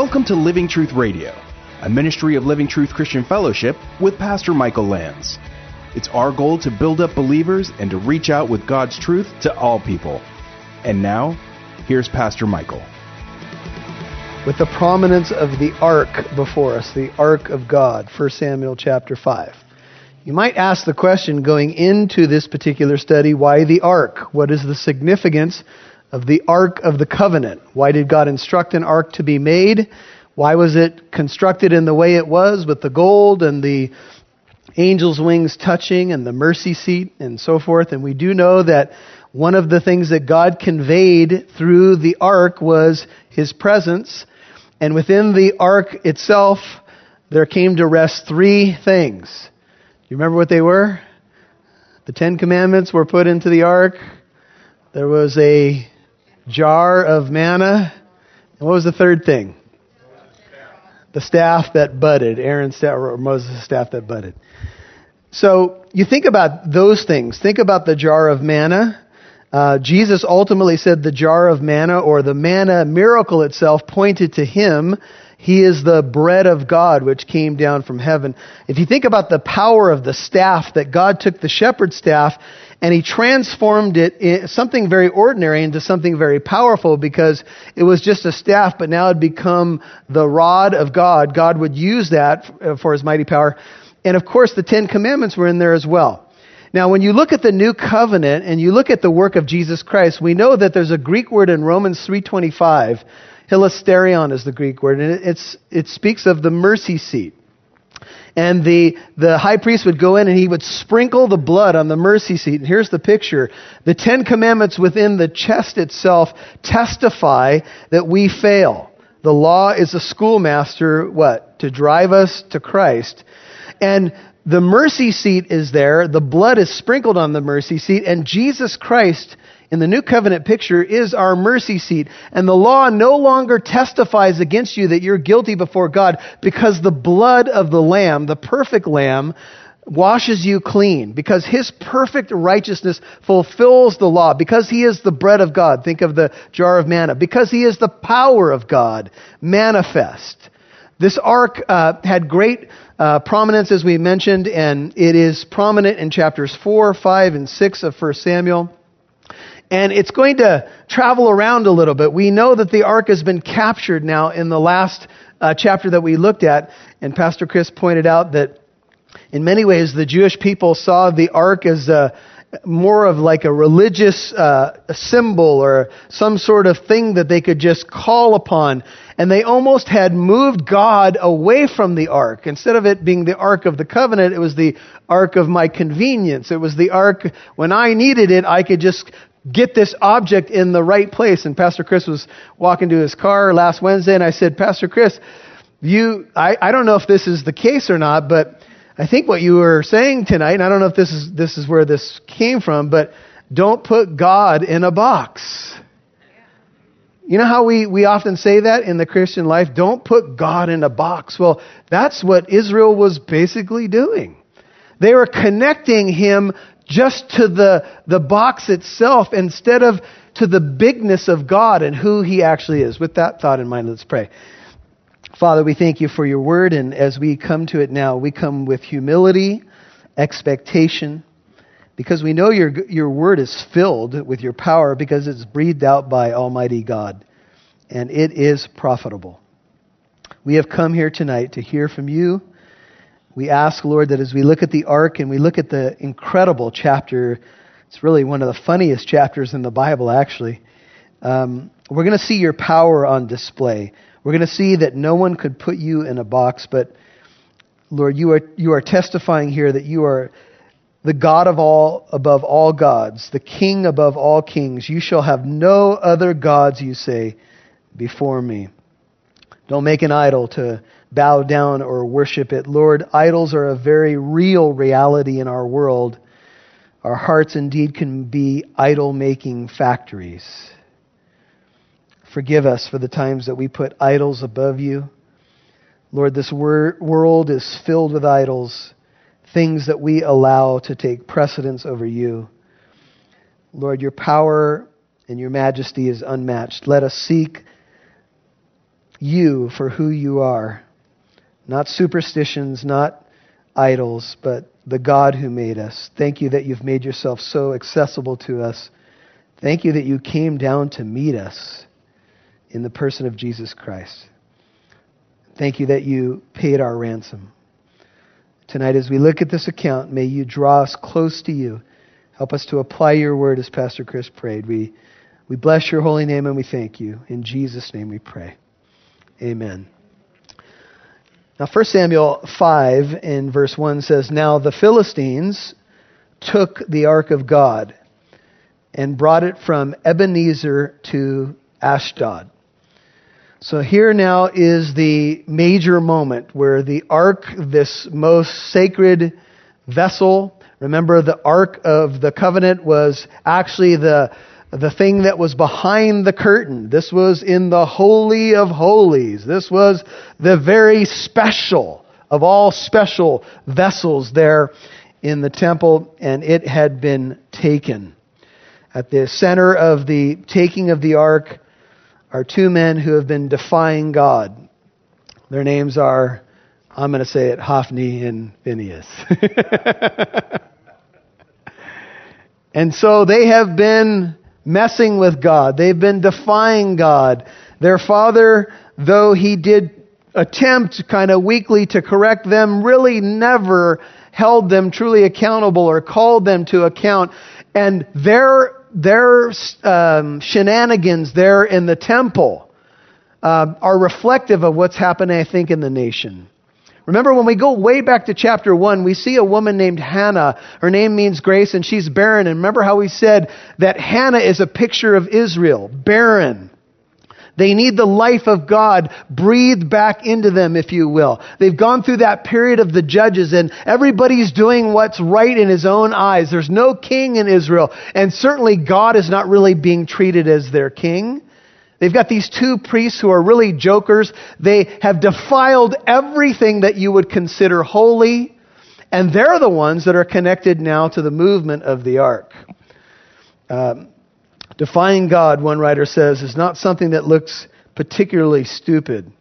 Welcome to Living Truth Radio, a ministry of Living Truth Christian Fellowship with Pastor Michael Lands. It's our goal to build up believers and to reach out with God's truth to all people. And now, here's Pastor Michael. With the prominence of the ark before us, the ark of God, 1 Samuel chapter 5. You might ask the question going into this particular study, why the ark? What is the significance of the Ark of the Covenant. Why did God instruct an ark to be made? Why was it constructed in the way it was with the gold and the angel's wings touching and the mercy seat and so forth? And we do know that one of the things that God conveyed through the ark was his presence. And within the ark itself, there came to rest three things. Do You remember what they were? The Ten Commandments were put into the ark. There was a jar of manna. And what was the third thing? The staff that budded. Aaron's staff, or Moses' staff that budded. So you think about those things. Think about the jar of manna. Uh, Jesus ultimately said the jar of manna or the manna miracle itself pointed to him. He is the bread of God which came down from heaven. If you think about the power of the staff that God took the shepherd's staff and he transformed it something very ordinary into something very powerful because it was just a staff but now it had become the rod of God. God would use that uh, for his mighty power. And of course the 10 commandments were in there as well. Now, when you look at the new covenant and you look at the work of Jesus Christ, we know that there's a Greek word in Romans 3:25. Hilasterion is the Greek word, and it speaks of the mercy seat and the, the high priest would go in and he would sprinkle the blood on the mercy seat. And here's the picture. The Ten Commandments within the chest itself testify that we fail. The law is a schoolmaster, what? To drive us to Christ. And the mercy seat is there. The blood is sprinkled on the mercy seat. And Jesus Christ in the new covenant picture is our mercy seat. And the law no longer testifies against you that you're guilty before God because the blood of the lamb, the perfect lamb, washes you clean because his perfect righteousness fulfills the law because he is the bread of God. Think of the jar of manna. Because he is the power of God manifest. This ark uh, had great uh, prominence, as we mentioned, and it is prominent in chapters 4, 5, and 6 of 1 Samuel and it's going to travel around a little bit. We know that the ark has been captured now in the last uh, chapter that we looked at, and Pastor Chris pointed out that in many ways the Jewish people saw the ark as a, more of like a religious uh, symbol or some sort of thing that they could just call upon. And they almost had moved God away from the ark. Instead of it being the ark of the covenant, it was the ark of my convenience. It was the ark when I needed it, I could just get this object in the right place. And Pastor Chris was walking to his car last Wednesday, and I said, Pastor Chris, you, I, I don't know if this is the case or not, but I think what you were saying tonight, and I don't know if this is, this is where this came from, but don't put God in a box. You know how we, we often say that in the Christian life? Don't put God in a box. Well, that's what Israel was basically doing. They were connecting him just to the, the box itself instead of to the bigness of God and who He actually is. With that thought in mind, let's pray. Father, we thank you for your word, and as we come to it now, we come with humility, expectation, because we know your, your word is filled with your power because it's breathed out by Almighty God, and it is profitable. We have come here tonight to hear from you we ask, Lord, that as we look at the ark and we look at the incredible chapter, it's really one of the funniest chapters in the Bible, actually. Um, we're going to see your power on display. We're going to see that no one could put you in a box, but Lord, you are, you are testifying here that you are the God of all, above all gods, the King above all kings. You shall have no other gods, you say, before me. Don't make an idol to bow down or worship it. Lord, idols are a very real reality in our world. Our hearts indeed can be idol making factories. Forgive us for the times that we put idols above you. Lord, this wor- world is filled with idols, things that we allow to take precedence over you. Lord, your power and your majesty is unmatched. Let us seek you for who you are. Not superstitions, not idols, but the God who made us. Thank you that you've made yourself so accessible to us. Thank you that you came down to meet us in the person of Jesus Christ. Thank you that you paid our ransom. Tonight, as we look at this account, may you draw us close to you. Help us to apply your word as Pastor Chris prayed. We, we bless your holy name and we thank you. In Jesus' name we pray. Amen. Now, 1 Samuel 5 in verse 1 says, Now the Philistines took the ark of God and brought it from Ebenezer to Ashdod. So here now is the major moment where the ark, this most sacred vessel, remember the ark of the covenant was actually the the thing that was behind the curtain. This was in the Holy of Holies. This was the very special of all special vessels there in the temple, and it had been taken. At the center of the taking of the ark are two men who have been defying God. Their names are, I'm going to say it, Hophni and Phinehas. and so they have been messing with God. They've been defying God. Their father, though he did attempt kind of weakly to correct them, really never held them truly accountable or called them to account. And their, their um, shenanigans there in the temple uh, are reflective of what's happening, I think, in the nation. Remember, when we go way back to chapter 1, we see a woman named Hannah. Her name means grace, and she's barren. And remember how we said that Hannah is a picture of Israel, barren. They need the life of God breathed back into them, if you will. They've gone through that period of the judges, and everybody's doing what's right in his own eyes. There's no king in Israel, and certainly God is not really being treated as their king. They've got these two priests who are really jokers. They have defiled everything that you would consider holy, and they're the ones that are connected now to the movement of the ark. Um, defying God, one writer says, is not something that looks particularly stupid.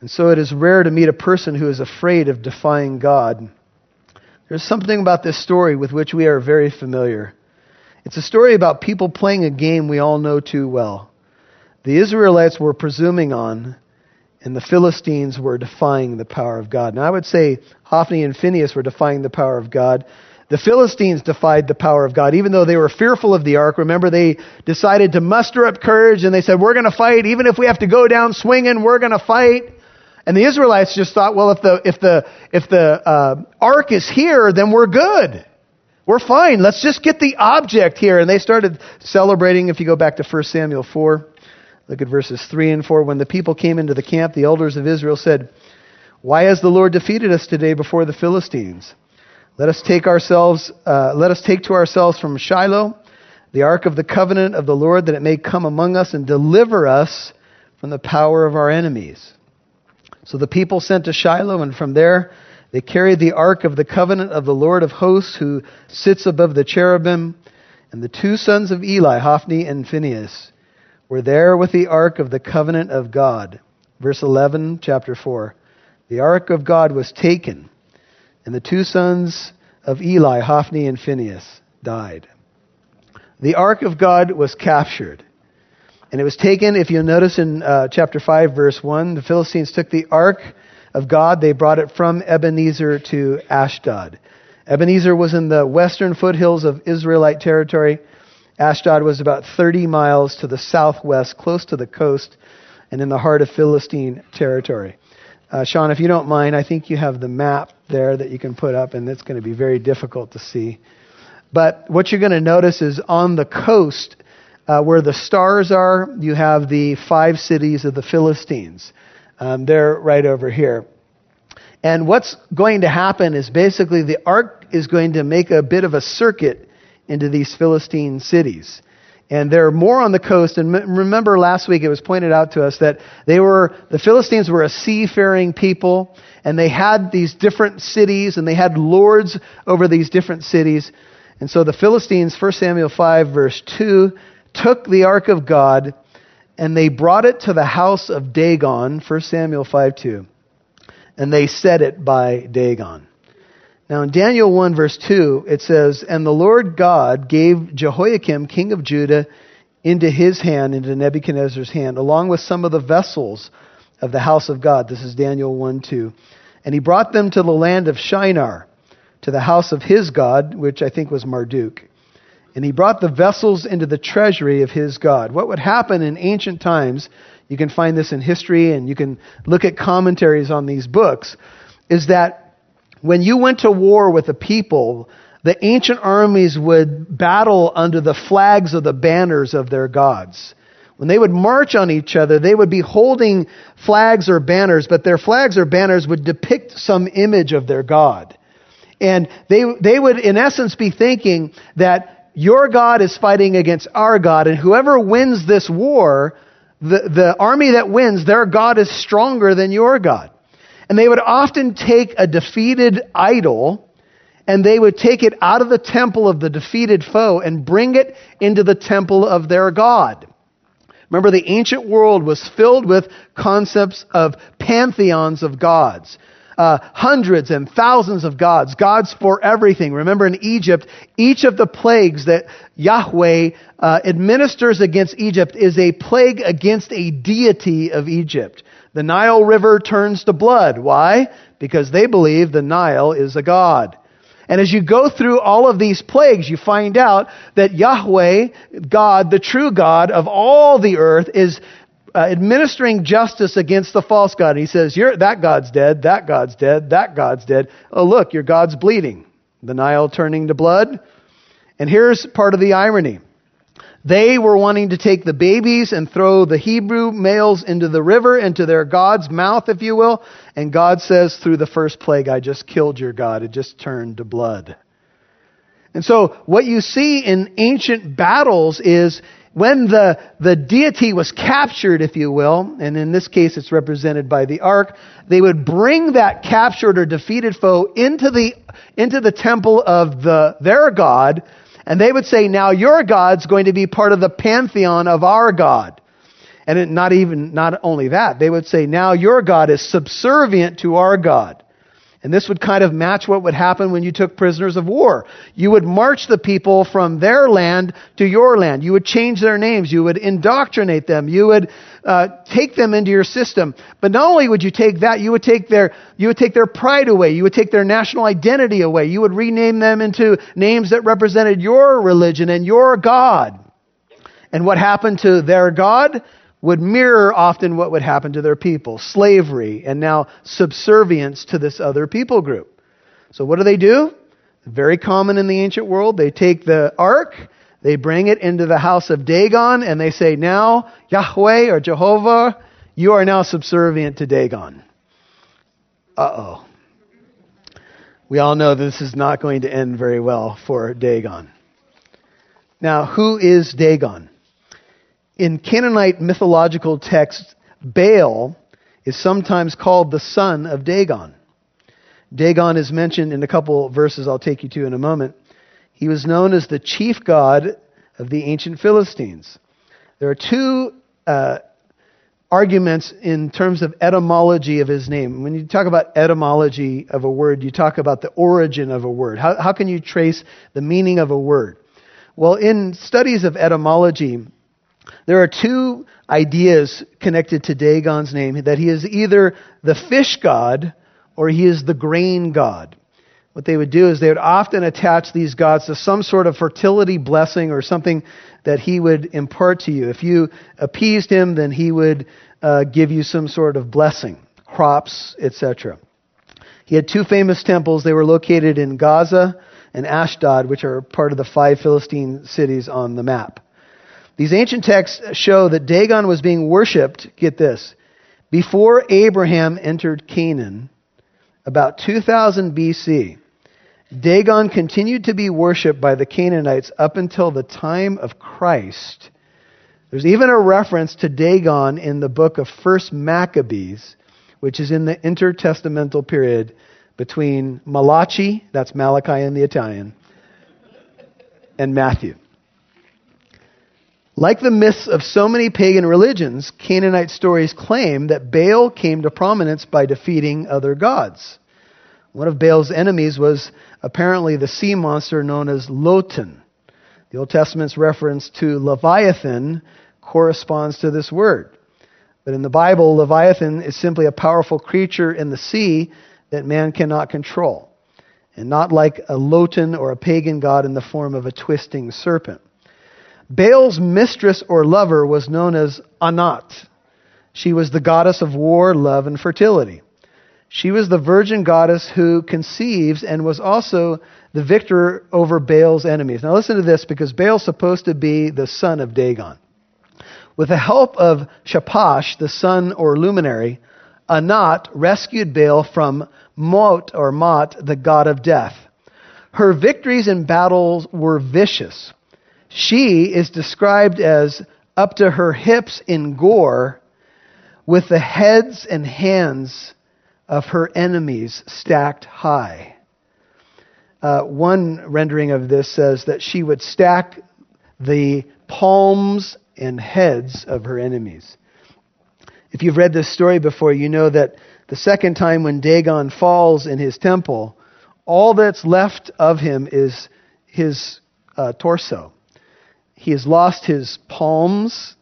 And so it is rare to meet a person who is afraid of defying God. There's something about this story with which we are very familiar. It's a story about people playing a game we all know too well the Israelites were presuming on, and the Philistines were defying the power of God. Now, I would say Hophni and Phinehas were defying the power of God. The Philistines defied the power of God, even though they were fearful of the ark. Remember, they decided to muster up courage and they said, We're going to fight. Even if we have to go down swinging, we're going to fight. And the Israelites just thought, Well, if the, if the, if the uh, ark is here, then we're good. We're fine. Let's just get the object here. And they started celebrating, if you go back to 1 Samuel 4. Look at verses 3 and 4. When the people came into the camp, the elders of Israel said, Why has the Lord defeated us today before the Philistines? Let us take ourselves, uh, let us take to ourselves from Shiloh the ark of the covenant of the Lord, that it may come among us and deliver us from the power of our enemies. So the people sent to Shiloh, and from there they carried the ark of the covenant of the Lord of hosts, who sits above the cherubim, and the two sons of Eli, Hophni and Phinehas were there with the ark of the covenant of God. Verse 11, chapter 4. The ark of God was taken, and the two sons of Eli, Hophni and Phinehas, died. The ark of God was captured. And it was taken, if you'll notice in uh, chapter 5, verse 1, the Philistines took the ark of God. They brought it from Ebenezer to Ashdod. Ebenezer was in the western foothills of Israelite territory. Ashdod was about 30 miles to the southwest, close to the coast, and in the heart of Philistine territory. Uh, Sean, if you don't mind, I think you have the map there that you can put up, and it's going to be very difficult to see. But what you're going to notice is on the coast, uh, where the stars are, you have the five cities of the Philistines. Um, they're right over here. And what's going to happen is basically the ark is going to make a bit of a circuit into these Philistine cities. And they're more on the coast. And remember last week it was pointed out to us that they were, the Philistines were a seafaring people and they had these different cities and they had lords over these different cities. And so the Philistines, 1 Samuel 5 verse 2, took the ark of God and they brought it to the house of Dagon, 1 Samuel 5 2, and they set it by Dagon. Now in Daniel 1 verse 2, it says, And the Lord God gave Jehoiakim, king of Judah, into his hand, into Nebuchadnezzar's hand, along with some of the vessels of the house of God. This is Daniel 1 2. And he brought them to the land of Shinar, to the house of his God, which I think was Marduk. And he brought the vessels into the treasury of his God. What would happen in ancient times, you can find this in history and you can look at commentaries on these books, is that when you went to war with a people, the ancient armies would battle under the flags or the banners of their gods. When they would march on each other, they would be holding flags or banners, but their flags or banners would depict some image of their God. And they, they would, in essence, be thinking that your God is fighting against our God, and whoever wins this war, the, the army that wins, their God is stronger than your God. And they would often take a defeated idol and they would take it out of the temple of the defeated foe and bring it into the temple of their God. Remember, the ancient world was filled with concepts of pantheons of gods uh, hundreds and thousands of gods, gods for everything. Remember in Egypt, each of the plagues that Yahweh uh, administers against Egypt is a plague against a deity of Egypt. The Nile River turns to blood. Why? Because they believe the Nile is a god. And as you go through all of these plagues, you find out that Yahweh, God, the true God of all the earth, is uh, administering justice against the false God. And he says, that God's dead, that God's dead, that God's dead. Oh, look, your God's bleeding. The Nile turning to blood. And here's part of the irony. They were wanting to take the babies and throw the Hebrew males into the river, into their God's mouth, if you will. And God says, through the first plague, I just killed your God. It just turned to blood. And so, what you see in ancient battles is when the, the deity was captured, if you will, and in this case it's represented by the ark, they would bring that captured or defeated foe into the, into the temple of the, their God, and they would say, now your God's going to be part of the pantheon of our God. And it, not even, not only that, they would say, now your God is subservient to our God. And this would kind of match what would happen when you took prisoners of war. You would march the people from their land to your land. You would change their names. You would indoctrinate them. You would uh, take them into your system. But not only would you take that, you would take their you would take their pride away. You would take their national identity away. You would rename them into names that represented your religion and your God. And what happened to their God? would mirror often what would happen to their people slavery and now subservience to this other people group. So, what do they do? Very common in the ancient world. They take the ark, they bring it into the house of Dagon, and they say, Now, Yahweh or Jehovah, you are now subservient to Dagon. Uh oh. We all know this is not going to end very well for Dagon. Now, who is Dagon? In Canaanite mythological texts, Baal is sometimes called the son of Dagon. Dagon is mentioned in a couple verses I'll take you to in a moment. He was known as the chief god of the ancient Philistines. There are two uh, arguments in terms of etymology of his name. When you talk about etymology of a word, you talk about the origin of a word. How, how can you trace the meaning of a word? Well, in studies of etymology, there are two ideas connected to Dagon's name that he is either the fish god or he is the grain god. What they would do is they would often attach these gods to some sort of fertility blessing or something that he would impart to you. If you appeased him, then he would uh, give you some sort of blessing, crops, etc. He had two famous temples. They were located in Gaza and Ashdod, which are part of the five Philistine cities on the map. These ancient texts show that Dagon was being worshipped, get this, before Abraham entered Canaan, about 2000 BC. Dagon continued to be worshipped by the Canaanites up until the time of Christ. There's even a reference to Dagon in the book of 1st Maccabees, which is in the intertestamental period between Malachi, that's Malachi in the Italian, and Matthew. Like the myths of so many pagan religions, Canaanite stories claim that Baal came to prominence by defeating other gods. One of Baal's enemies was apparently the sea monster known as Lotan. The Old Testament's reference to Leviathan corresponds to this word. But in the Bible, Leviathan is simply a powerful creature in the sea that man cannot control, and not like a Lotan or a pagan god in the form of a twisting serpent. Baal's mistress or lover was known as Anat. She was the goddess of war, love, and fertility. She was the virgin goddess who conceives and was also the victor over Baal's enemies. Now listen to this because Baal's supposed to be the son of Dagon. With the help of Shaphash, the sun or luminary, Anat rescued Baal from Mot or Mot, the god of death. Her victories in battles were vicious. She is described as up to her hips in gore, with the heads and hands of her enemies stacked high. Uh, one rendering of this says that she would stack the palms and heads of her enemies. If you've read this story before, you know that the second time when Dagon falls in his temple, all that's left of him is his uh, torso. He has lost his palms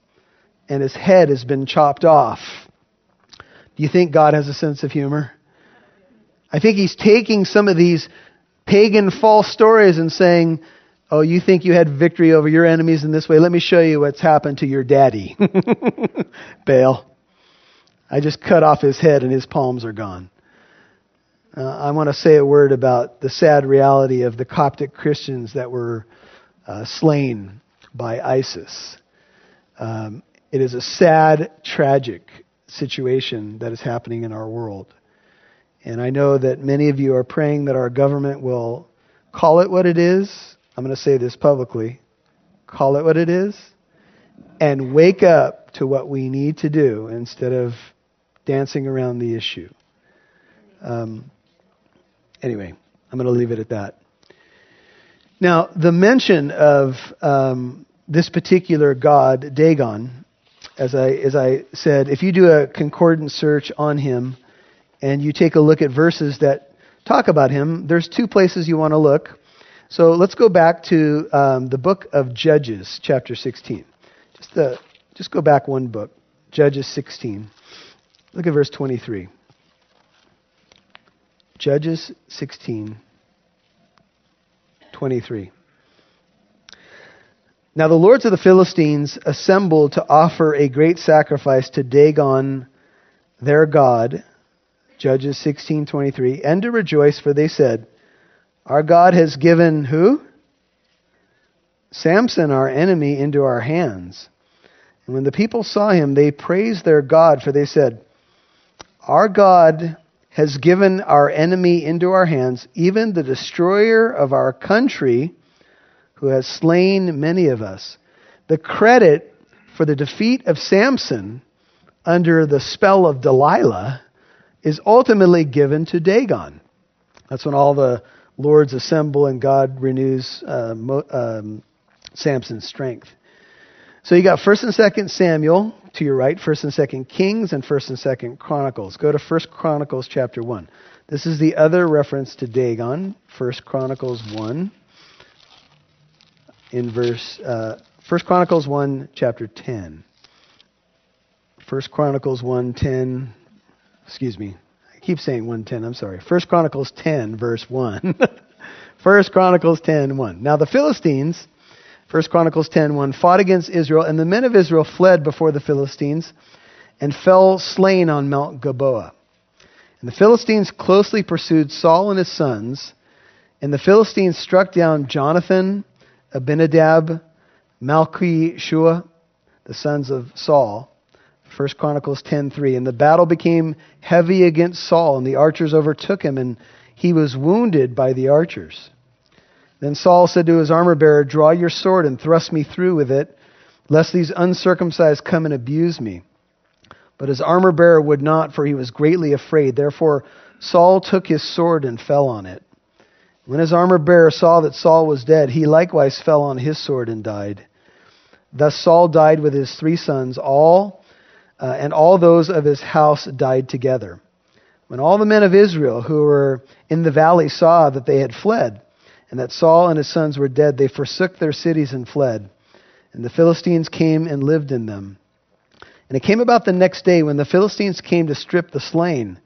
and his head has been chopped off. Do you think God has a sense of humor? I think he's taking some of these pagan false stories and saying, Oh, you think you had victory over your enemies in this way? Let me show you what's happened to your daddy, Baal. I just cut off his head and his palms are gone. Uh, I want to say a word about the sad reality of the Coptic Christians that were uh, slain by ISIS. Um, it is a sad, tragic situation that is happening in our world. And I know that many of you are praying that our government will call it what it is. I'm going to say this publicly call it what it is and wake up to what we need to do instead of dancing around the issue. Um, anyway, I'm going to leave it at that. Now, the mention of um, this particular god, Dagon, as I, as I said, if you do a concordant search on him and you take a look at verses that talk about him, there's two places you want to look. So let's go back to um, the book of Judges, chapter 16. Just, the, just go back one book, Judges 16. Look at verse 23. Judges 16, 23. Now the lords of the Philistines assembled to offer a great sacrifice to Dagon, their god, Judges 16:23, and to rejoice for they said, our God has given who? Samson, our enemy, into our hands. And when the people saw him, they praised their God, for they said, Our God has given our enemy into our hands, even the destroyer of our country who has slain many of us. The credit for the defeat of Samson under the spell of Delilah is ultimately given to Dagon. That's when all the lords assemble and God renews uh, um, Samson's strength. So you got First and Second Samuel to your right, First and Second Kings, and First and Second Chronicles. Go to First Chronicles chapter one. This is the other reference to Dagon. First Chronicles one in verse uh, 1 Chronicles 1 chapter 10. 1 Chronicles 1 10 excuse me. I keep saying 110, I'm sorry. 1 Chronicles 10 verse 1. 1 Chronicles 10 1. Now the Philistines 1 Chronicles 10 1 fought against Israel and the men of Israel fled before the Philistines and fell slain on Mount Gilboa. And the Philistines closely pursued Saul and his sons, and the Philistines struck down Jonathan Abinadab, Malchi-Shua, the sons of Saul. 1 Chronicles 10:3 and the battle became heavy against Saul and the archers overtook him and he was wounded by the archers. Then Saul said to his armor bearer, "Draw your sword and thrust me through with it, lest these uncircumcised come and abuse me." But his armor bearer would not, for he was greatly afraid. Therefore Saul took his sword and fell on it. When his armor bearer saw that Saul was dead, he likewise fell on his sword and died. Thus Saul died with his three sons, all uh, and all those of his house died together. When all the men of Israel who were in the valley saw that they had fled, and that Saul and his sons were dead, they forsook their cities and fled. And the Philistines came and lived in them. And it came about the next day when the Philistines came to strip the slain,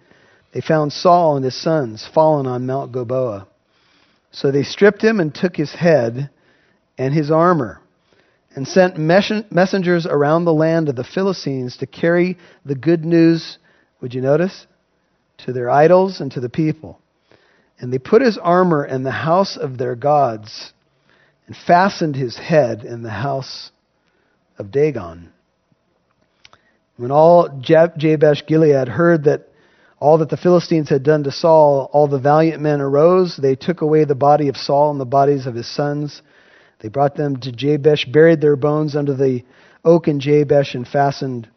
they found Saul and his sons fallen on Mount Gilboa. So they stripped him and took his head and his armor and sent messengers around the land of the Philistines to carry the good news, would you notice, to their idols and to the people. And they put his armor in the house of their gods and fastened his head in the house of Dagon. When all Jabesh Gilead heard that all that the Philistines had done to Saul, all the valiant men arose. They took away the body of Saul and the bodies of his sons. They brought them to Jabesh, buried their bones under the oak in Jabesh, and fastened,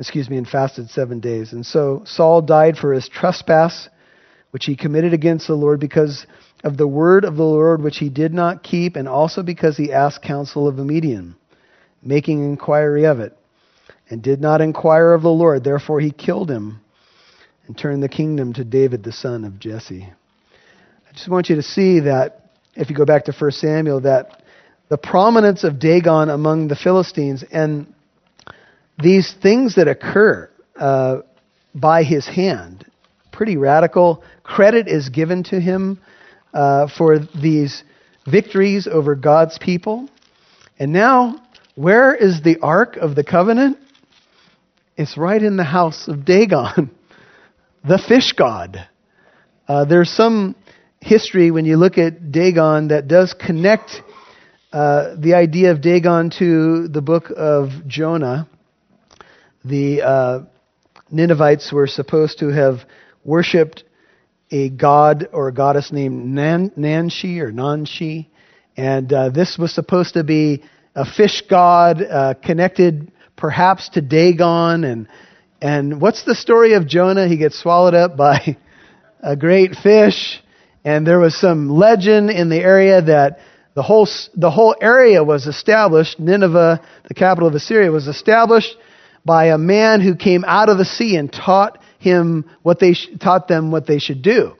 excuse me, and fasted seven days. And so Saul died for his trespass, which he committed against the Lord, because of the word of the Lord which he did not keep, and also because he asked counsel of a medium, making inquiry of it, and did not inquire of the Lord. Therefore he killed him and turned the kingdom to David the son of Jesse. I just want you to see that, if you go back to 1 Samuel, that the prominence of Dagon among the Philistines and these things that occur uh, by his hand, pretty radical. Credit is given to him uh, for these victories over God's people. And now, where is the Ark of the Covenant? It's right in the house of Dagon. the fish god. Uh, there's some history when you look at Dagon that does connect uh, the idea of Dagon to the book of Jonah. The uh, Ninevites were supposed to have worshipped a god or a goddess named Nan- Nanshi or Nanshi, and uh, this was supposed to be a fish god uh, connected perhaps to Dagon and and what's the story of Jonah? He gets swallowed up by a great fish. And there was some legend in the area that the whole, the whole area was established. Nineveh, the capital of Assyria, was established by a man who came out of the sea and taught him what they taught them what they should do.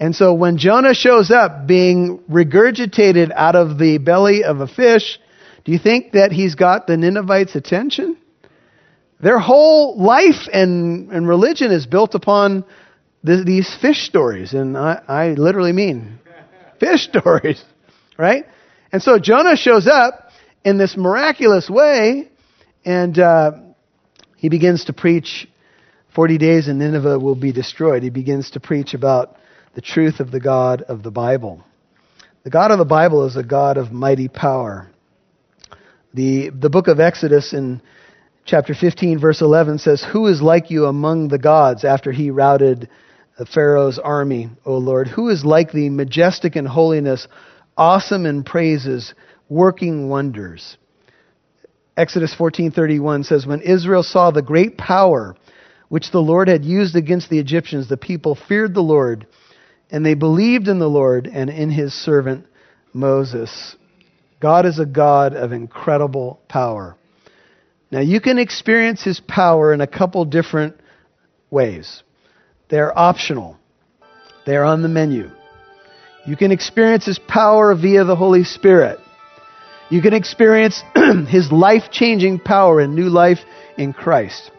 And so when Jonah shows up being regurgitated out of the belly of a fish, do you think that he's got the Ninevites' attention? Their whole life and, and religion is built upon th- these fish stories. And I, I literally mean fish stories, right? And so Jonah shows up in this miraculous way, and uh, he begins to preach 40 days and Nineveh will be destroyed. He begins to preach about the truth of the God of the Bible. The God of the Bible is a God of mighty power. The, the book of Exodus in chapter 15, verse 11 says, Who is like you among the gods after he routed Pharaoh's army, O Lord? Who is like thee, majestic in holiness, awesome in praises, working wonders? Exodus 14:31 says when Israel saw the great power which the Lord had used against the Egyptians the people feared the Lord and they believed in the Lord and in his servant Moses. God is a God of incredible power. Now, you can experience His power in a couple different ways. They're optional, they're on the menu. You can experience His power via the Holy Spirit. You can experience His life changing power and new life in Christ.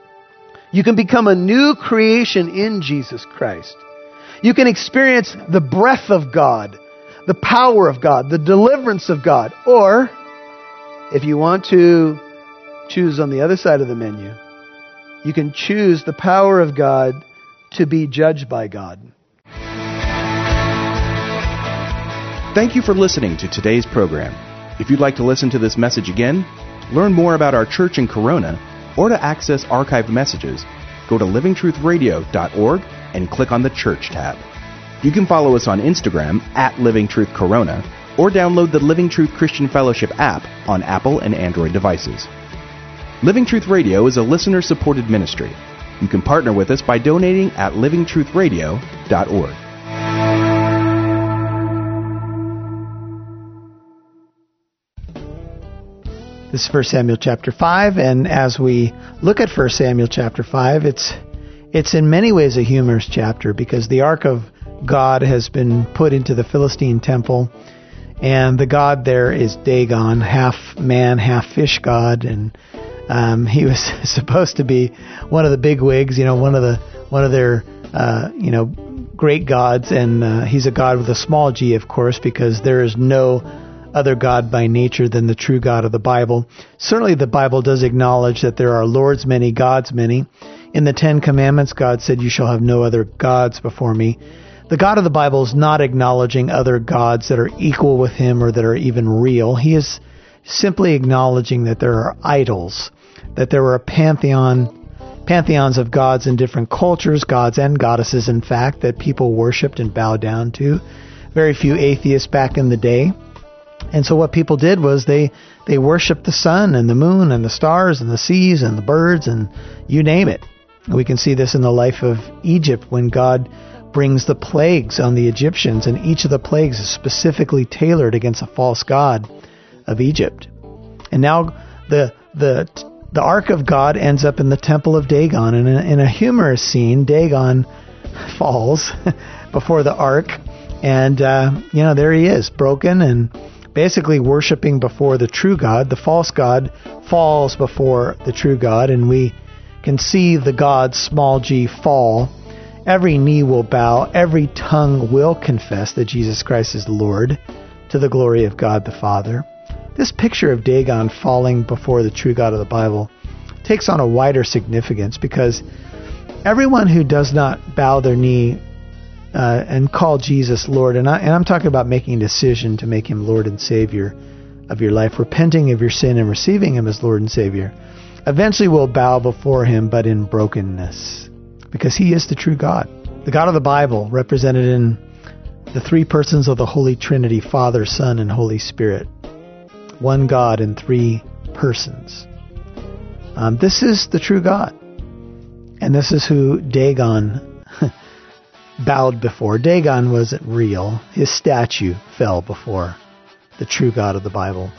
You can become a new creation in Jesus Christ. You can experience the breath of God, the power of God, the deliverance of God. Or, if you want to choose on the other side of the menu. You can choose the power of God to be judged by God. Thank you for listening to today's program. If you'd like to listen to this message again, learn more about our church in Corona, or to access archived messages, go to livingtruthradio.org and click on the Church tab. You can follow us on Instagram at Living Truth Corona or download the Living Truth Christian Fellowship app on Apple and Android devices. Living Truth Radio is a listener supported ministry. You can partner with us by donating at livingtruthradio.org. This is 1 Samuel chapter 5, and as we look at 1 Samuel chapter 5, it's it's in many ways a humorous chapter because the ark of God has been put into the Philistine temple, and the god there is Dagon, half man, half fish god, and um, he was supposed to be one of the big wigs, you know, one of the one of their uh, you know great gods, and uh, he's a god with a small g, of course, because there is no other God by nature than the true God of the Bible. Certainly, the Bible does acknowledge that there are lords many, gods many. In the Ten Commandments, God said, You shall have no other gods before me. The God of the Bible is not acknowledging other gods that are equal with him or that are even real. He is simply acknowledging that there are idols, that there are pantheon pantheons of gods in different cultures, gods and goddesses, in fact, that people worshipped and bowed down to. Very few atheists back in the day. And so what people did was they they worshiped the sun and the moon and the stars and the seas and the birds and you name it. We can see this in the life of Egypt when God brings the plagues on the Egyptians and each of the plagues is specifically tailored against a false god of Egypt. And now the the the ark of God ends up in the temple of Dagon and in a, in a humorous scene Dagon falls before the ark and uh, you know there he is broken and basically worshiping before the true God. The false God falls before the true God, and we can see the God, small g, fall. Every knee will bow, every tongue will confess that Jesus Christ is Lord to the glory of God the Father. This picture of Dagon falling before the true God of the Bible takes on a wider significance because everyone who does not bow their knee uh, and call Jesus Lord. And, I, and I'm talking about making a decision to make Him Lord and Savior of your life, repenting of your sin and receiving Him as Lord and Savior. Eventually, we'll bow before Him, but in brokenness, because He is the true God, the God of the Bible, represented in the three persons of the Holy Trinity Father, Son, and Holy Spirit. One God in three persons. Um, this is the true God. And this is who Dagon bowed before. Dagon wasn't real. His statue fell before the true God of the Bible.